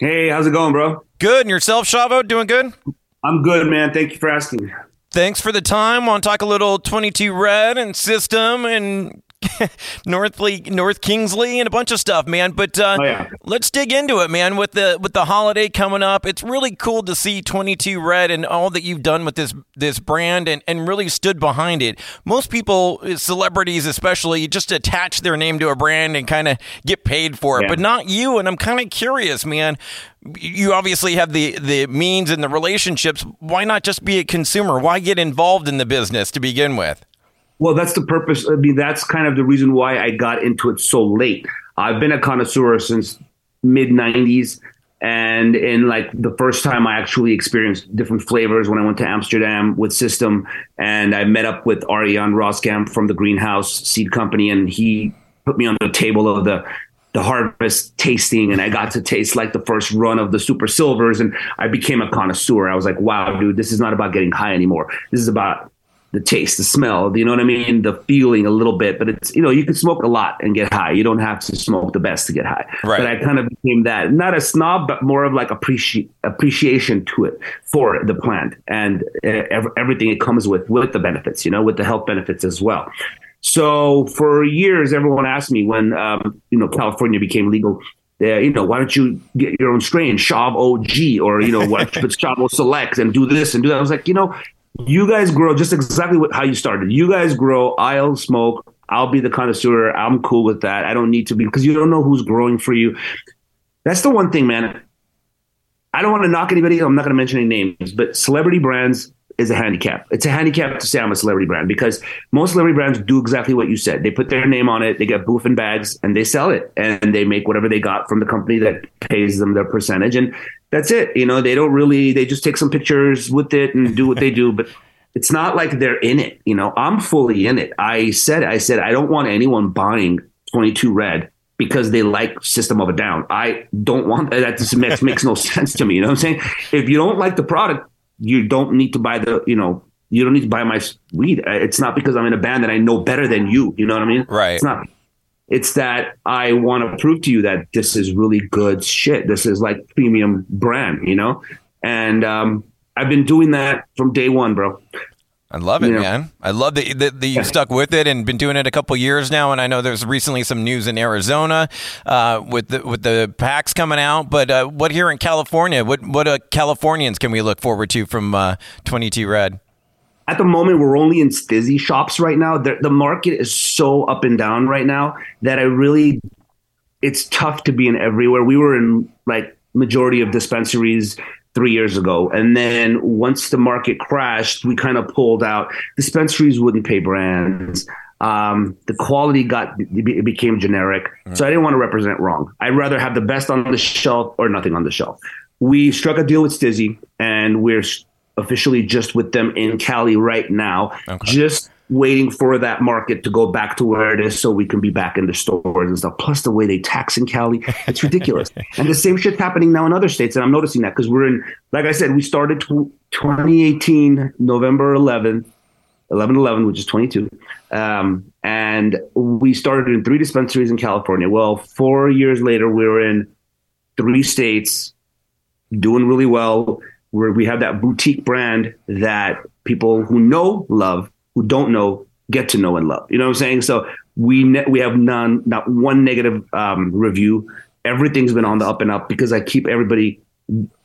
Hey, how's it going, bro? Good. And yourself, Shavo? Doing good? I'm good, man. Thank you for asking. Thanks for the time. Want to talk a little 22 Red and system and Northley, North Kingsley, and a bunch of stuff, man. But uh, oh, yeah. let's dig into it, man. With the with the holiday coming up, it's really cool to see 22 Red and all that you've done with this this brand and, and really stood behind it. Most people, celebrities especially, just attach their name to a brand and kind of get paid for it, yeah. but not you. And I'm kind of curious, man. You obviously have the the means and the relationships. Why not just be a consumer? Why get involved in the business to begin with? Well, that's the purpose. I mean, that's kind of the reason why I got into it so late. I've been a connoisseur since mid 90s. And in like the first time I actually experienced different flavors when I went to Amsterdam with System and I met up with Arjan Roskam from the Greenhouse Seed Company and he put me on the table of the the harvest tasting and I got to taste like the first run of the super silvers and I became a connoisseur. I was like, wow, dude, this is not about getting high anymore. This is about the taste, the smell, you know what I mean? The feeling a little bit, but it's, you know, you can smoke a lot and get high. You don't have to smoke the best to get high. Right. But I kind of became that, not a snob, but more of like appreci- appreciation to it for the plant and uh, everything it comes with, with the benefits, you know, with the health benefits as well. So for years, everyone asked me when, um, you know, California became legal, uh, you know, why don't you get your own strain, Shav OG, or you know, what, put Shavo Select and do this and do that? I was like, you know, you guys grow just exactly what, how you started. You guys grow. I'll smoke. I'll be the connoisseur. I'm cool with that. I don't need to be because you don't know who's growing for you. That's the one thing, man. I don't want to knock anybody. I'm not going to mention any names, but celebrity brands is a handicap. It's a handicap to say I'm a celebrity brand because most celebrity brands do exactly what you said. They put their name on it, they get booth and bags, and they sell it, and they make whatever they got from the company that pays them their percentage, and that's it. You know, they don't really. They just take some pictures with it and do what they do, but. It's not like they're in it, you know. I'm fully in it. I said, I said, I don't want anyone buying 22 Red because they like System of a Down. I don't want that. That makes, makes no sense to me. You know what I'm saying? If you don't like the product, you don't need to buy the you know you don't need to buy my weed. It's not because I'm in a band that I know better than you. You know what I mean? Right. It's not. It's that I want to prove to you that this is really good shit. This is like premium brand, you know. And um, I've been doing that from day one, bro. I love it, man. I love that, that, that you've stuck with it and been doing it a couple years now. And I know there's recently some news in Arizona uh, with the with the packs coming out. But uh, what here in California? What what uh, Californians can we look forward to from uh, 22 Red? At the moment, we're only in Stizzy shops right now. The, the market is so up and down right now that I really, it's tough to be in everywhere. We were in like majority of dispensaries three years ago. And then once the market crashed, we kind of pulled out. Dispensaries wouldn't pay brands. Um, the quality got it became generic. Mm. So I didn't want to represent wrong. I'd rather have the best on the shelf or nothing on the shelf. We struck a deal with Stizzy, and we're officially just with them in Cali right now. Okay. Just waiting for that market to go back to where it is so we can be back in the stores and stuff. Plus the way they tax in Cali, it's ridiculous. and the same shit's happening now in other states. And I'm noticing that because we're in, like I said, we started 2018, November 11th, 11 11, which is 22. Um, and we started in three dispensaries in California. Well, four years later, we we're in three states doing really well. Where we have that boutique brand that people who know love who don't know get to know and love. You know what I'm saying? So we ne- we have none, not one negative um, review. Everything's been on the up and up because I keep everybody,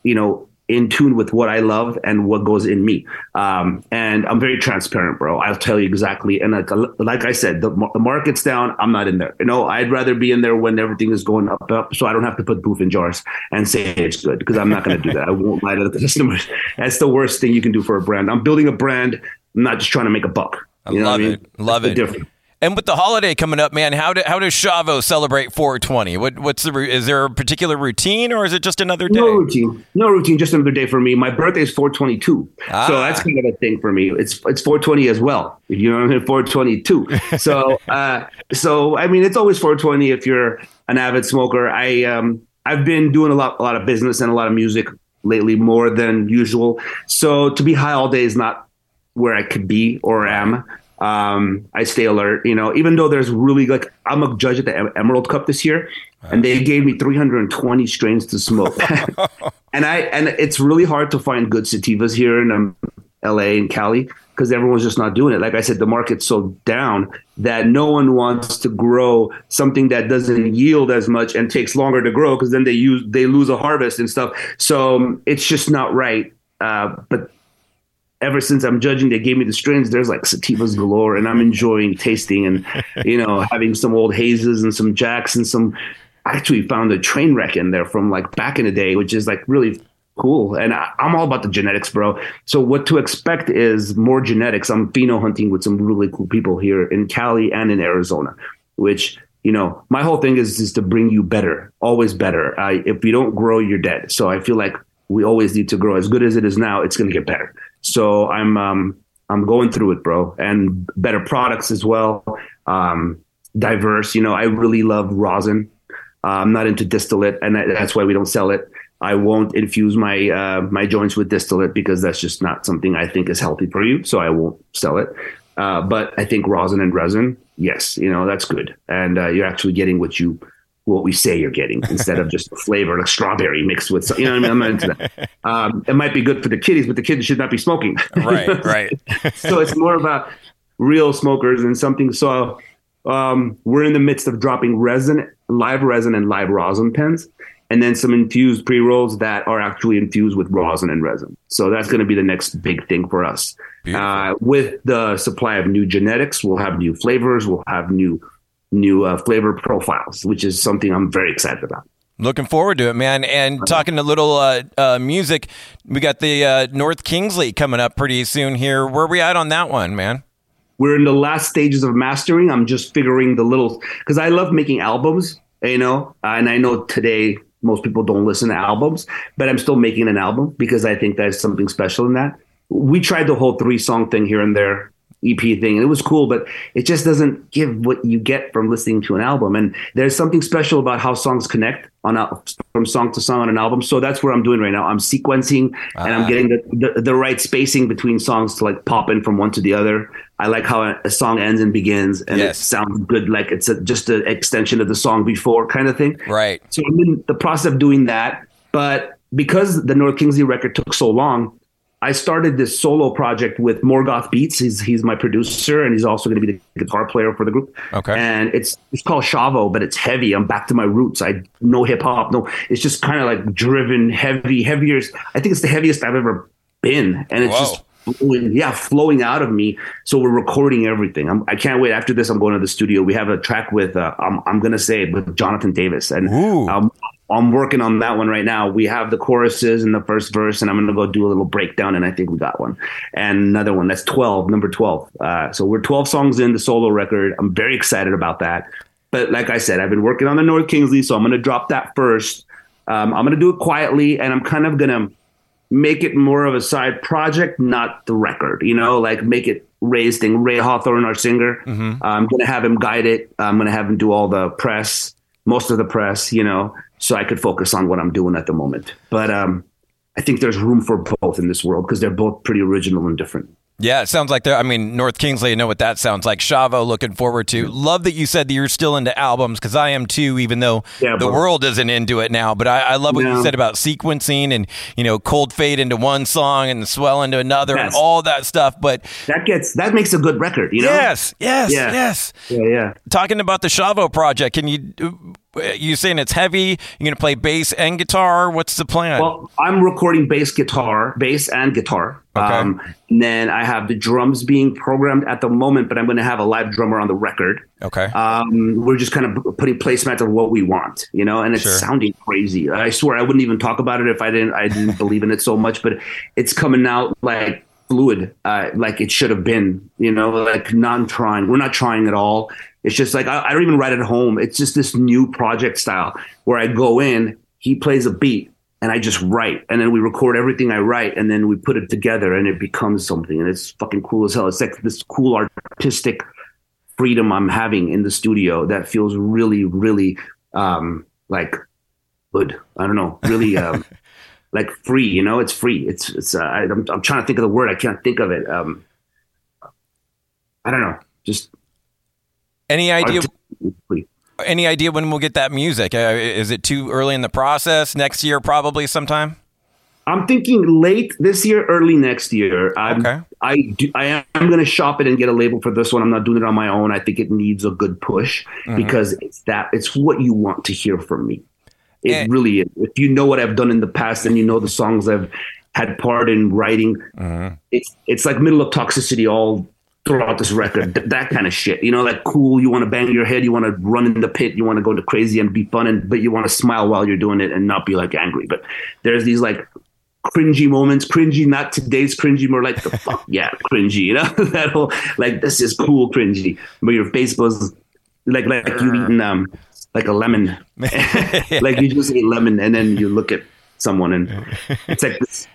you know, in tune with what I love and what goes in me. Um, and I'm very transparent, bro. I'll tell you exactly. And like, like I said, the, the, market's down. I'm not in there. You know, I'd rather be in there when everything is going up, up, so I don't have to put booth in jars and say it's good because I'm not going to do that. I won't lie to the customers. That's the worst thing you can do for a brand. I'm building a brand I'm not just trying to make a buck. You I love it. I mean? Love That's it. Different. And with the holiday coming up, man, how do, how does Shavo celebrate 420? What what's the is there a particular routine or is it just another day? No routine, no routine, just another day for me. My birthday is 422, ah. so that's kind of a thing for me. It's it's 420 as well. You know, what I mean, 422. so uh, so I mean, it's always 420 if you're an avid smoker. I um I've been doing a lot a lot of business and a lot of music lately, more than usual. So to be high all day is not where I could be or am. Um, I stay alert, you know, even though there's really like I'm a judge at the Emerald Cup this year, and they gave me 320 strains to smoke, and I and it's really hard to find good sativas here in um, L.A. and Cali because everyone's just not doing it. Like I said, the market's so down that no one wants to grow something that doesn't yield as much and takes longer to grow because then they use they lose a harvest and stuff. So um, it's just not right. Uh, but ever since I'm judging, they gave me the strains. There's like sativas galore, and I'm enjoying tasting and you know having some old hazes and some jacks and some. I actually found a train wreck in there from like back in the day, which is like really cool. And I, am all about the genetics, bro. So what to expect is more genetics. I'm pheno hunting with some really cool people here in Cali and in Arizona, which you know my whole thing is is to bring you better, always better. Uh, if you don't grow, you're dead. So I feel like we always need to grow. As good as it is now, it's going to get better. So I'm um, I'm going through it, bro, and better products as well. Um, diverse, you know. I really love rosin. Uh, I'm not into distillate, and that's why we don't sell it. I won't infuse my uh, my joints with distillate because that's just not something I think is healthy for you. So I won't sell it. Uh, but I think rosin and resin, yes, you know that's good, and uh, you're actually getting what you what we say you're getting instead of just a flavor like strawberry mixed with you know what I mean I'm not into that. Um, it might be good for the kiddies, but the kids should not be smoking. Right, right. so it's more about real smokers and something. So um, we're in the midst of dropping resin, live resin, and live rosin pens, and then some infused pre rolls that are actually infused with rosin and resin. So that's going to be the next big thing for us. Uh, with the supply of new genetics, we'll have new flavors, we'll have new new uh, flavor profiles, which is something I'm very excited about. Looking forward to it, man. And talking a little uh, uh, music, we got the uh, North Kingsley coming up pretty soon here. Where are we at on that one, man? We're in the last stages of mastering. I'm just figuring the little because I love making albums, you know, and I know today most people don't listen to albums, but I'm still making an album because I think there's something special in that. We tried the whole three song thing here and there EP thing. And it was cool, but it just doesn't give what you get from listening to an album. And there's something special about how songs connect on a, from song to song on an album. So that's what I'm doing right now. I'm sequencing and I'm ah. getting the, the, the, right spacing between songs to like pop in from one to the other. I like how a, a song ends and begins and yes. it sounds good. Like it's a, just an extension of the song before kind of thing. Right. So I'm in the process of doing that. But because the North Kingsley record took so long, I started this solo project with Morgoth Beats. He's he's my producer, and he's also going to be the guitar player for the group. Okay. And it's it's called Shavo, but it's heavy. I'm back to my roots. I no hip hop, no. It's just kind of like driven, heavy, heavier. I think it's the heaviest I've ever been, and it's Whoa. just flowing, yeah, flowing out of me. So we're recording everything. I'm, I can not wait. After this, I'm going to the studio. We have a track with uh, I'm, I'm gonna say with Jonathan Davis, and um, I'm working on that one right now. We have the choruses and the first verse, and I'm going to go do a little breakdown, and I think we got one. And another one that's 12, number 12. Uh, so we're 12 songs in the solo record. I'm very excited about that. But like I said, I've been working on the North Kingsley, so I'm going to drop that first. Um, I'm going to do it quietly, and I'm kind of going to make it more of a side project, not the record. You know, like make it Ray's thing. Ray Hawthorne, our singer. Mm-hmm. I'm going to have him guide it. I'm going to have him do all the press, most of the press. You know so I could focus on what I'm doing at the moment. But um, I think there's room for both in this world because they're both pretty original and different. Yeah, it sounds like they're. I mean, North Kingsley, I know what that sounds like. Shavo, looking forward to. Love that you said that you're still into albums because I am too, even though yeah, the world isn't into it now. But I, I love what you said about sequencing and you know, cold fade into one song and swell into another yes. and all that stuff. But that gets that makes a good record, you know. Yes, yes, yeah. yes. Yeah, yeah. Talking about the Shavo project, can you you saying it's heavy? You're gonna play bass and guitar. What's the plan? Well, I'm recording bass guitar, bass and guitar. Okay. Um, and then I have the drums being programmed at the moment, but I'm going to have a live drummer on the record. Okay. Um, we're just kind of putting placemats of what we want, you know, and it's sure. sounding crazy. I swear I wouldn't even talk about it if I didn't I didn't believe in it so much, but it's coming out like fluid, uh, like it should have been, you know, like non trying. We're not trying at all. It's just like I, I don't even write at home. It's just this new project style where I go in, he plays a beat, and I just write, and then we record everything I write, and then we put it together, and it becomes something, and it's fucking cool as hell. It's like this cool artistic freedom I'm having in the studio that feels really, really um, like good. I don't know, really um, like free. You know, it's free. It's it's. Uh, I, am I'm trying to think of the word. I can't think of it. Um, I don't know, just any idea. Any idea when we'll get that music? Uh, is it too early in the process? Next year, probably sometime. I'm thinking late this year, early next year. I'm, okay. I do, I am going to shop it and get a label for this one. I'm not doing it on my own. I think it needs a good push mm-hmm. because it's that it's what you want to hear from me. It and, really is. If you know what I've done in the past and you know the songs I've had part in writing, mm-hmm. it's it's like middle of toxicity all throughout this record. that kind of shit. You know, like cool. You want to bang your head. You want to run in the pit. You want to go to crazy and be fun, and but you want to smile while you're doing it and not be like angry. But there's these like cringy moments, cringy, not today's cringy, more like the fuck yeah, cringy, you know, that whole like this is cool cringy, but your face goes like like you eating um like a lemon, like you just eat lemon and then you look at someone and it's like this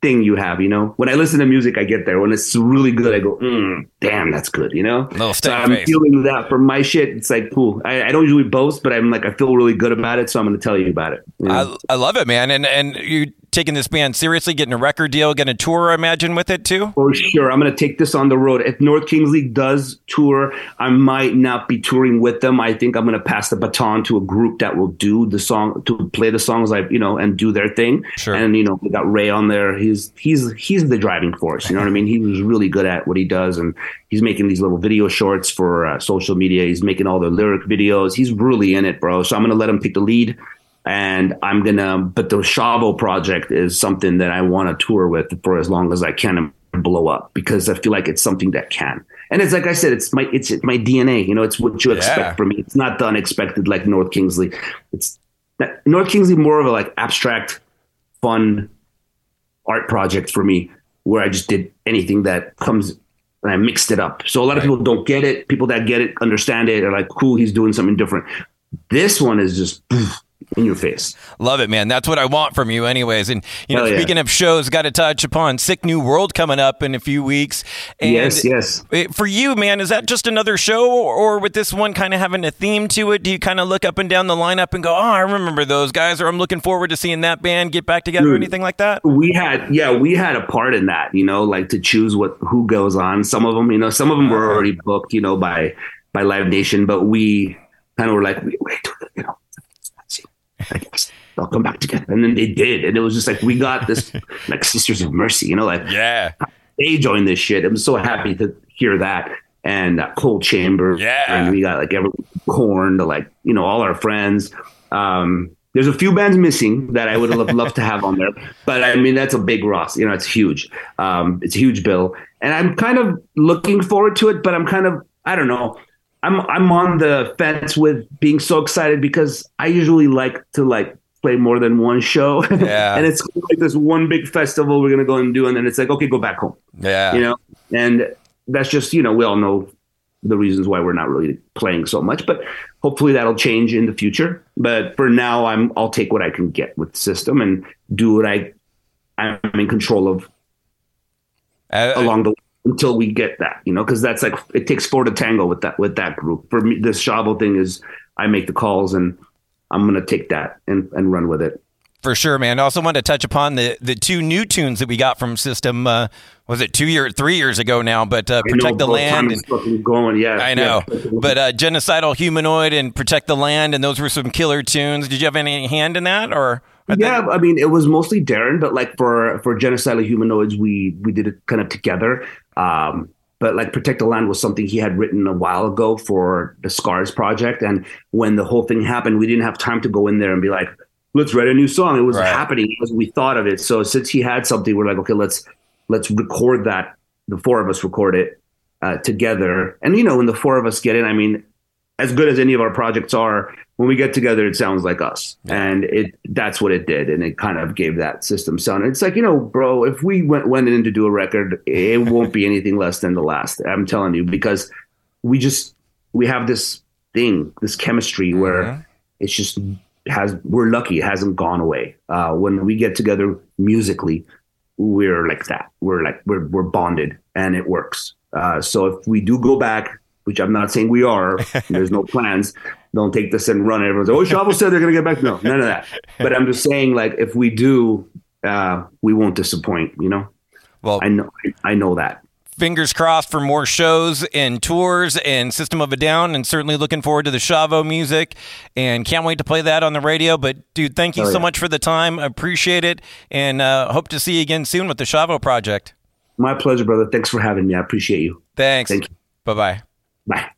thing you have, you know. When I listen to music, I get there. When it's really good, I go, mm, "Damn, that's good," you know. so I'm face. feeling that for my shit. It's like cool. I, I, don't usually boast, but I'm like I feel really good about it, so I'm going to tell you about it. You know? I, I love it, man. And and you taking this band seriously, getting a record deal, getting a tour, I imagine, with it too? For sure. I'm going to take this on the road. If North Kingsley does tour, I might not be touring with them. I think I'm going to pass the baton to a group that will do the song, to play the songs, like, you know, and do their thing. Sure. And, you know, we got Ray on there. He's, he's, he's the driving force. You know what I mean? He was really good at what he does. And he's making these little video shorts for uh, social media. He's making all the lyric videos. He's really in it, bro. So I'm going to let him take the lead and I'm gonna. But the Shavo project is something that I want to tour with for as long as I can and blow up because I feel like it's something that can. And it's like I said, it's my it's, my DNA. You know, it's what you expect yeah. from me. It's not the unexpected like North Kingsley. It's that, North Kingsley more of a like abstract, fun art project for me, where I just did anything that comes and I mixed it up. So a lot of people don't get it. People that get it understand it. Are like, cool, he's doing something different. This one is just in your face. Love it, man. That's what I want from you, anyways. And you know, Hell speaking yeah. of shows, got to touch upon Sick New World coming up in a few weeks. And yes, yes. For you, man, is that just another show, or with this one kind of having a theme to it? Do you kind of look up and down the lineup and go, "Oh, I remember those guys," or "I'm looking forward to seeing that band get back together," Dude, or anything like that? We had, yeah, we had a part in that. You know, like to choose what who goes on. Some of them, you know, some of them were uh-huh. already booked, you know, by by Live Nation, but we kind of were like, wait, wait, you know I guess they'll come back together. And then they did. And it was just like, we got this, like Sisters of Mercy, you know, like, yeah, they joined this shit. I'm so happy to hear that. And uh, Coal Chamber. Yeah. And we got like every Korn to like, you know, all our friends. Um, there's a few bands missing that I would have loved to have on there, but I mean that's a big Ross. You know, it's huge. Um, it's a huge bill, and I'm kind of looking forward to it. But I'm kind of I don't know. I'm I'm on the fence with being so excited because I usually like to like play more than one show. Yeah. and it's like this one big festival we're gonna go and do, and then it's like, okay, go back home. Yeah. You know? And that's just, you know, we all know the reasons why we're not really playing so much, but hopefully that'll change in the future. But for now I'm I'll take what I can get with the system and do what I I'm in control of uh, along the way until we get that, you know, because that's like it takes four to tango with that with that group. For me, this Shavo thing is I make the calls and I'm gonna take that and, and run with it. For sure, man. I also wanted to touch upon the the two new tunes that we got from System. Uh, was it two year, three years ago now? But uh, protect know, the land and going, yeah. I know, yeah. but uh, genocidal humanoid and protect the land, and those were some killer tunes. Did you have any hand in that, or? yeah, I mean, it was mostly Daron, but like for for genocidal humanoids, we we did it kind of together. Um, but like protect the land was something he had written a while ago for the scars project. And when the whole thing happened we didn't have time to go in there and be like let's write a new song. It was right. happening as we thought of it. So since he had something we're like okay let's let's record that. The four of us record it uh, together. And you know when the four of us get in i mean as good as any of our projects are when we get together, it sounds like us, and it that's what it did, and it kind of gave that system sound. It's like you know, bro, if we went went in to do a record, it won't be anything less than the last. I'm telling you, because we just we have this thing, this chemistry where mm-hmm. it's just has we're lucky it hasn't gone away. Uh, when we get together musically, we're like that. We're like we're we're bonded, and it works. Uh, so if we do go back which I'm not saying we are. There's no plans. Don't take this and run. Everyone's like, oh, Shavo said they're going to get back. No, none of that. But I'm just saying, like, if we do, uh, we won't disappoint. You know. Well, I know, I know that fingers crossed for more shows and tours and System of a Down, and certainly looking forward to the Shavo music and can't wait to play that on the radio. But, dude, thank you oh, so much for the time. Appreciate it and uh, hope to see you again soon with the Shavo project. My pleasure, brother. Thanks for having me. I appreciate you. Thanks. Thank you. Bye-bye. Bye. Bye.